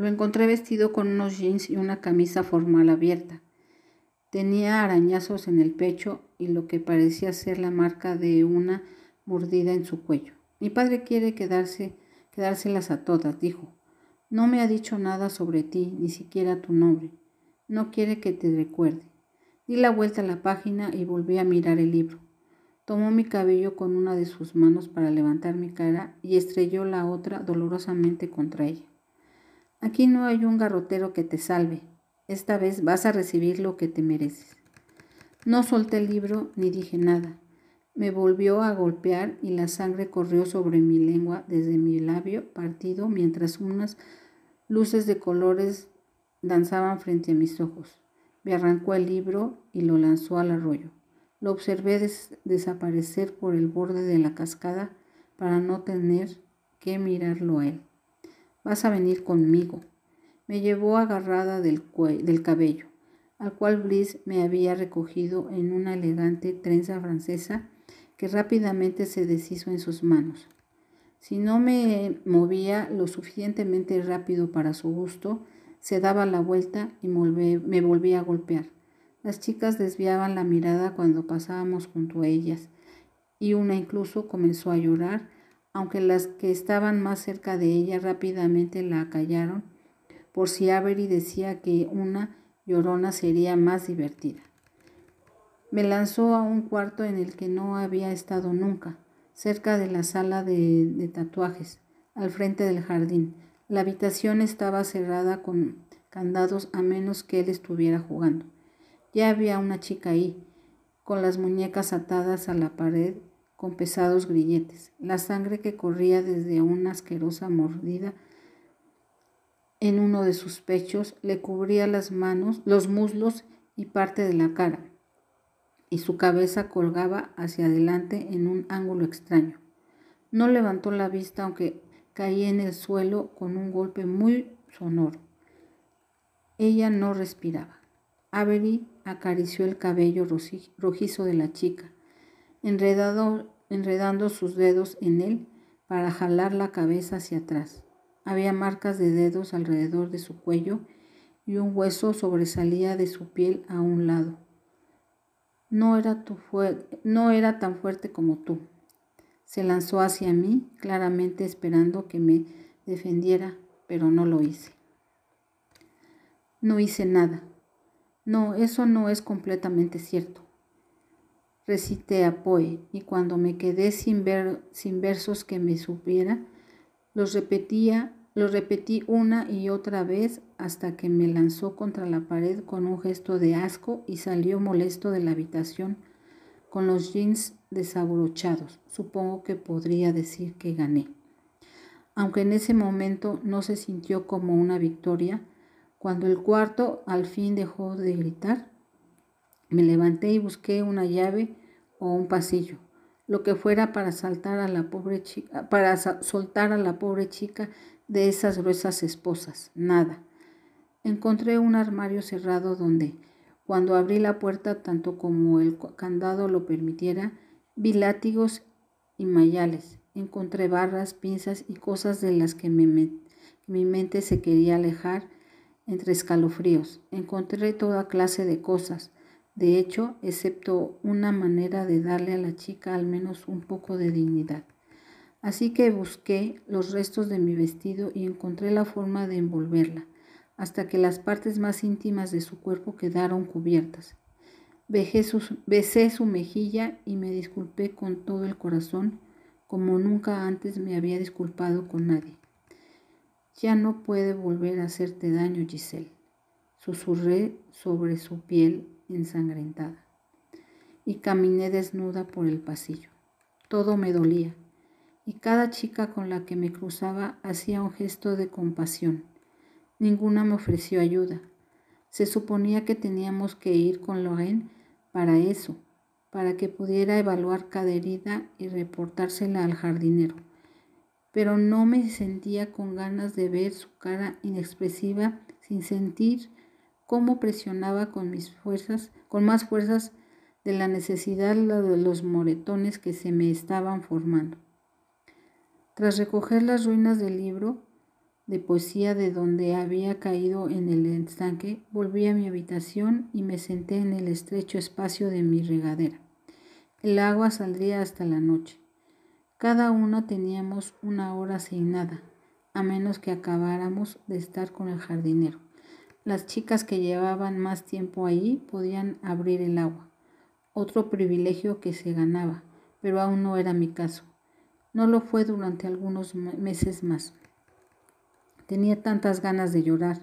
Lo encontré vestido con unos jeans y una camisa formal abierta. Tenía arañazos en el pecho y lo que parecía ser la marca de una mordida en su cuello. Mi padre quiere quedarse, quedárselas a todas, dijo. No me ha dicho nada sobre ti, ni siquiera tu nombre. No quiere que te recuerde. Di la vuelta a la página y volví a mirar el libro. Tomó mi cabello con una de sus manos para levantar mi cara y estrelló la otra dolorosamente contra ella. Aquí no hay un garrotero que te salve. Esta vez vas a recibir lo que te mereces. No solté el libro ni dije nada. Me volvió a golpear y la sangre corrió sobre mi lengua desde mi labio partido mientras unas luces de colores danzaban frente a mis ojos. Me arrancó el libro y lo lanzó al arroyo. Lo observé desaparecer por el borde de la cascada para no tener que mirarlo a él. Vas a venir conmigo. Me llevó agarrada del, del cabello, al cual Bliss me había recogido en una elegante trenza francesa que rápidamente se deshizo en sus manos. Si no me movía lo suficientemente rápido para su gusto, se daba la vuelta y me volvía a golpear. Las chicas desviaban la mirada cuando pasábamos junto a ellas y una incluso comenzó a llorar, aunque las que estaban más cerca de ella rápidamente la acallaron, por si Avery decía que una llorona sería más divertida. Me lanzó a un cuarto en el que no había estado nunca, cerca de la sala de, de tatuajes, al frente del jardín. La habitación estaba cerrada con candados a menos que él estuviera jugando. Ya había una chica ahí, con las muñecas atadas a la pared con pesados grilletes, la sangre que corría desde una asquerosa mordida en uno de sus pechos le cubría las manos, los muslos y parte de la cara, y su cabeza colgaba hacia adelante en un ángulo extraño. No levantó la vista aunque caía en el suelo con un golpe muy sonoro. Ella no respiraba. Avery acarició el cabello rojizo de la chica, enredando sus dedos en él para jalar la cabeza hacia atrás. Había marcas de dedos alrededor de su cuello y un hueso sobresalía de su piel a un lado. No era, no era tan fuerte como tú. Se lanzó hacia mí, claramente esperando que me defendiera, pero no lo hice. No hice nada. No, eso no es completamente cierto. Recité a Poe y cuando me quedé sin, ver, sin versos que me supiera, los repetía, los repetí una y otra vez hasta que me lanzó contra la pared con un gesto de asco y salió molesto de la habitación con los jeans desabrochados. Supongo que podría decir que gané. Aunque en ese momento no se sintió como una victoria, cuando el cuarto al fin dejó de gritar, me levanté y busqué una llave o un pasillo, lo que fuera para saltar a la pobre chica, para soltar a la pobre chica de esas gruesas esposas. Nada. Encontré un armario cerrado donde, cuando abrí la puerta tanto como el candado lo permitiera, vi látigos y mayales. Encontré barras, pinzas y cosas de las que mi mente se quería alejar entre escalofríos. Encontré toda clase de cosas, de hecho, excepto una manera de darle a la chica al menos un poco de dignidad. Así que busqué los restos de mi vestido y encontré la forma de envolverla, hasta que las partes más íntimas de su cuerpo quedaron cubiertas. besé su mejilla y me disculpé con todo el corazón, como nunca antes me había disculpado con nadie. Ya no puede volver a hacerte daño, Giselle. Susurré sobre su piel ensangrentada y caminé desnuda por el pasillo. Todo me dolía y cada chica con la que me cruzaba hacía un gesto de compasión. Ninguna me ofreció ayuda. Se suponía que teníamos que ir con Lorraine para eso, para que pudiera evaluar cada herida y reportársela al jardinero pero no me sentía con ganas de ver su cara inexpresiva sin sentir cómo presionaba con mis fuerzas, con más fuerzas de la necesidad de los moretones que se me estaban formando. Tras recoger las ruinas del libro, de poesía de donde había caído en el estanque, volví a mi habitación y me senté en el estrecho espacio de mi regadera. El agua saldría hasta la noche. Cada una teníamos una hora asignada, a menos que acabáramos de estar con el jardinero. Las chicas que llevaban más tiempo ahí podían abrir el agua, otro privilegio que se ganaba, pero aún no era mi caso. No lo fue durante algunos meses más. Tenía tantas ganas de llorar.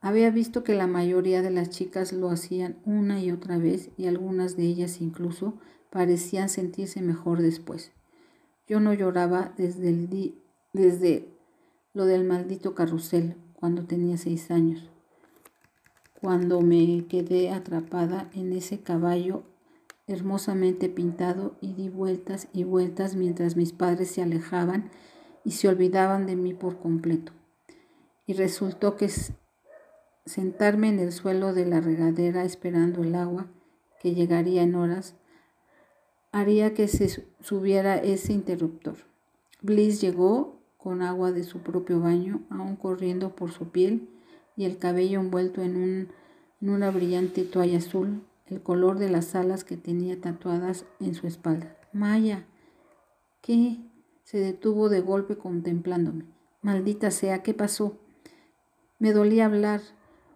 Había visto que la mayoría de las chicas lo hacían una y otra vez y algunas de ellas incluso parecían sentirse mejor después. Yo no lloraba desde, el desde lo del maldito carrusel cuando tenía seis años, cuando me quedé atrapada en ese caballo hermosamente pintado y di vueltas y vueltas mientras mis padres se alejaban y se olvidaban de mí por completo y resultó que sentarme en el suelo de la regadera esperando el agua, que llegaría en horas, haría que se subiera ese interruptor. Bliss llegó con agua de su propio baño, aún corriendo por su piel y el cabello envuelto en, un, una brillante toalla azul, el color de las alas que tenía tatuadas en su espalda. Maya, ¿qué? Se detuvo de golpe contemplándome. Maldita sea, ¿qué pasó? Me dolía hablar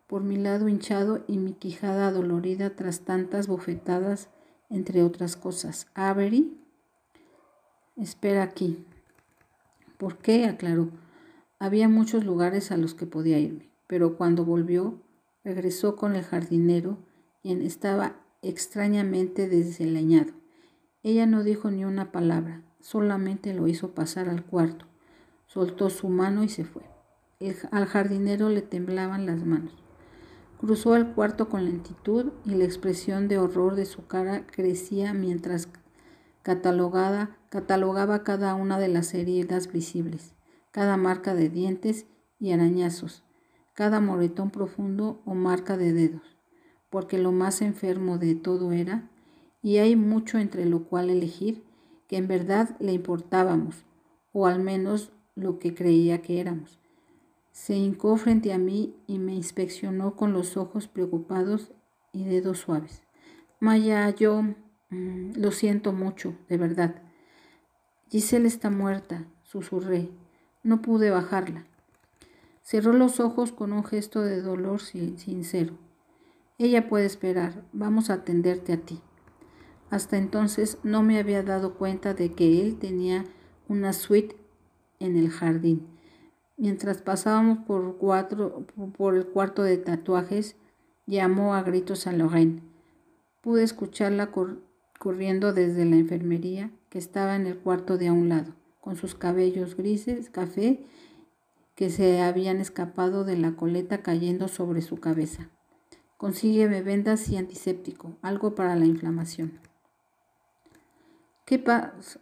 por mi lado hinchado y mi quijada dolorida tras tantas bofetadas, entre otras cosas. Avery, espera aquí. ¿Por qué? aclaró. Había muchos lugares a los que podía irme, pero cuando volvió, regresó con el jardinero, quien estaba extrañamente deseleñado. Ella no dijo ni una palabra, solamente lo hizo pasar al cuarto, soltó su mano y se fue al jardinero le temblaban las manos. Cruzó el cuarto con lentitud y la expresión de horror de su cara crecía mientras catalogaba cada una de las heridas visibles, cada marca de dientes y arañazos, cada moretón profundo o marca de dedos, porque lo más enfermo de todo era, y hay mucho entre lo cual elegir, que en verdad le importábamos, o al menos lo que creía que éramos. Se hincó frente a mí y me inspeccionó con los ojos preocupados y dedos suaves. Maya, yo mm, lo siento mucho, de verdad. Giselle está muerta, susurré. No pude bajarla. Cerró los ojos con un gesto de dolor sincero. Ella puede esperar, vamos a atenderte a ti. Hasta entonces no me había dado cuenta de que él tenía una suite en el jardín Mientras pasábamos por, por el cuarto de tatuajes, llamó a gritos a Lorraine. Pude escucharla corriendo desde la enfermería que estaba en el cuarto de a un lado, con sus cabellos grises, café, que se habían escapado de la coleta cayendo sobre su cabeza. Consígueme vendas y antiséptico, algo para la inflamación. ¿Qué pasa?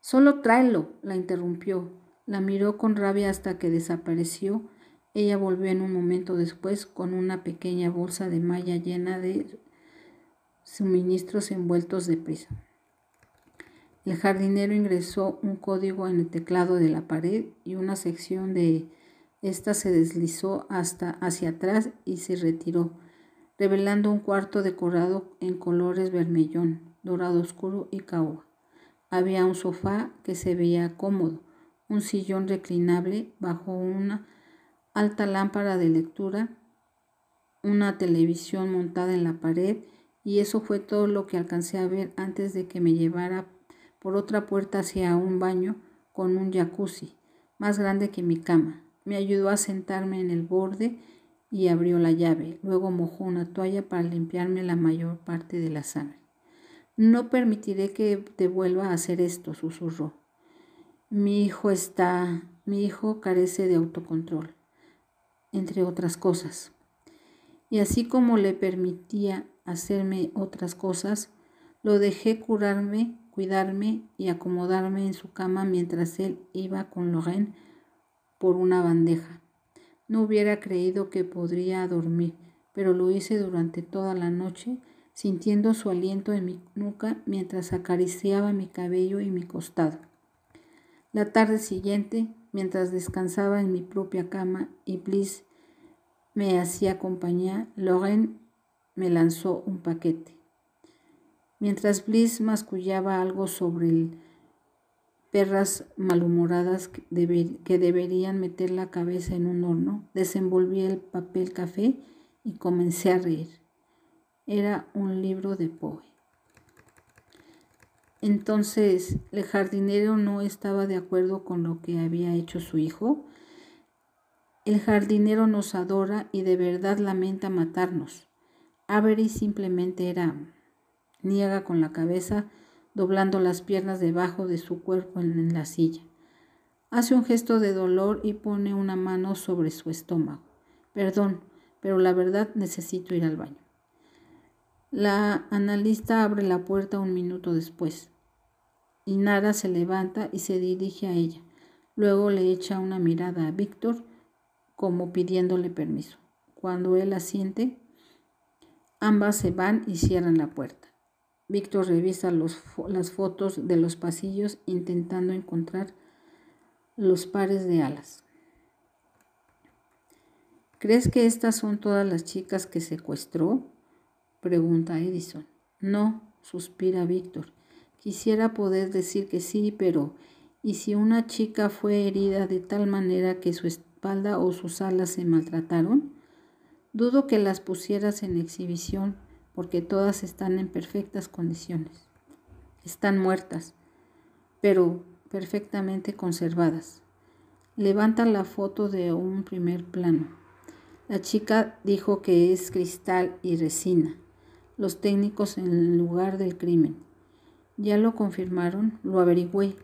Solo tráelo, la interrumpió. La miró con rabia hasta que desapareció. Ella volvió en un momento después con una pequeña bolsa de malla llena de suministros envueltos de prisa. El jardinero ingresó un código en el teclado de la pared y una sección de esta se deslizó hasta hacia atrás y se retiró, revelando un cuarto decorado en colores vermellón, dorado oscuro y caoba. Había un sofá que se veía cómodo, un sillón reclinable bajo una alta lámpara de lectura, una televisión montada en la pared y eso fue todo lo que alcancé a ver antes de que me llevara por otra puerta hacia un baño con un jacuzzi más grande que mi cama. Me ayudó a sentarme en el borde y abrió la llave. Luego mojó una toalla para limpiarme la mayor parte de la sangre. No permitiré que te vuelva a hacer esto, susurró. Mi hijo está, mi hijo carece de autocontrol, entre otras cosas. Y así como le permitía hacerme otras cosas, lo dejé curarme, cuidarme y acomodarme en su cama mientras él iba con Lorraine por una bandeja. No hubiera creído que podría dormir, pero lo hice durante toda la noche, sintiendo su aliento en mi nuca mientras acariciaba mi cabello y mi costado. La tarde siguiente mientras descansaba en mi propia cama y Bliss me hacía compañía, Lorraine me lanzó un paquete. Mientras Bliss mascullaba algo sobre perras malhumoradas que, deberían meter la cabeza en un horno, desenvolví el papel café y comencé a reír. Era un libro de Poe. Entonces, ¿el jardinero no estaba de acuerdo con lo que había hecho su hijo? El jardinero nos adora y de verdad lamenta matarnos. Avery simplemente era... Niega con la cabeza doblando las piernas debajo de su cuerpo en la silla. Hace un gesto de dolor y pone una mano sobre su estómago. Perdón, pero la verdad necesito ir al baño. La analista abre la puerta un minuto después. Inara se levanta y se dirige a ella. Luego le echa una mirada a Víctor como pidiéndole permiso. Cuando él asiente, ambas se van y cierran la puerta. Víctor revisa las fotos de los pasillos intentando encontrar los pares de alas. ¿Crees que estas son todas las chicas que secuestró? pregunta Edison. No, suspira Víctor. Quisiera poder decir que sí, pero ¿y si una chica fue herida de tal manera que su espalda o sus alas se maltrataron? Dudo que las pusieras en exhibición porque todas están en perfectas condiciones. Están muertas, pero perfectamente conservadas. Levanta la foto de un primer plano. La chica dijo que es cristal y resina, los técnicos en el lugar del crimen. Ya lo confirmaron, lo averigüé.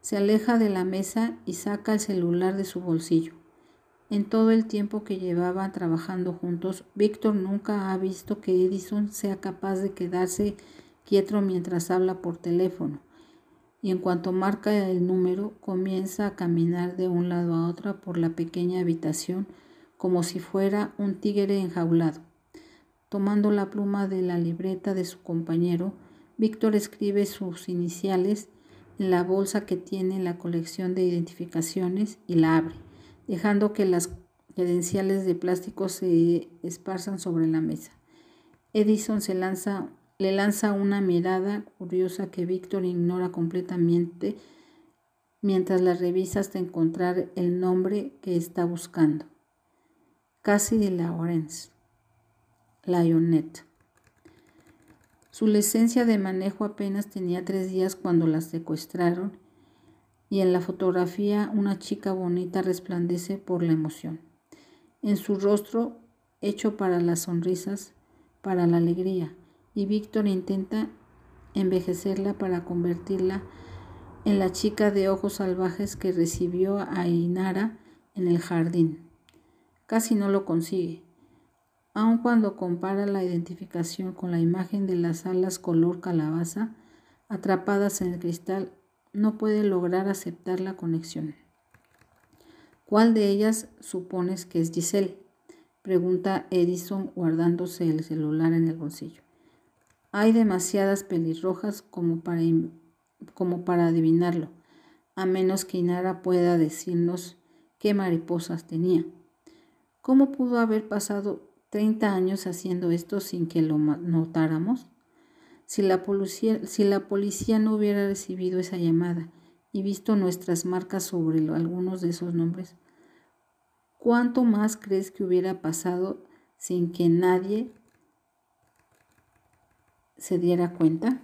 Se aleja de la mesa y saca el celular de su bolsillo. En todo el tiempo que llevaban trabajando juntos, Víctor nunca ha visto que Edison sea capaz de quedarse quieto mientras habla por teléfono. Y en cuanto marca el número, comienza a caminar de un lado a otro por la pequeña habitación como si fuera un tigre enjaulado. Tomando la pluma de la libreta de su compañero, Víctor escribe sus iniciales en la bolsa que tiene la colección de identificaciones y la abre dejando que las credenciales de plástico se esparzan sobre la mesa. Edison se lanza, le lanza una mirada curiosa que Víctor ignora completamente mientras la revisa hasta encontrar el nombre que está buscando. Casi Lawrence, Lionette. Su licencia de manejo apenas tenía tres días cuando la secuestraron y en la fotografía una chica bonita resplandece por la emoción. En su rostro, hecho para las sonrisas, para la alegría, y Víctor intenta envejecerla para convertirla en la chica de ojos salvajes que recibió a Inara en el jardín. Casi no lo consigue. Aun cuando compara la identificación con la imagen de las alas color calabaza atrapadas en el cristal, no puede lograr aceptar la conexión. ¿Cuál de ellas supones que es Giselle? Pregunta Edison guardándose el celular en el bolsillo. Hay demasiadas pelirrojas como para, como para adivinarlo, a menos que Inara pueda decirnos qué mariposas tenía. ¿Cómo pudo haber pasado 30 años haciendo esto sin que lo notáramos? Si la, policía, si la policía no hubiera recibido esa llamada y visto nuestras marcas sobre algunos de esos nombres, ¿cuánto más crees que hubiera pasado sin que nadie se diera cuenta?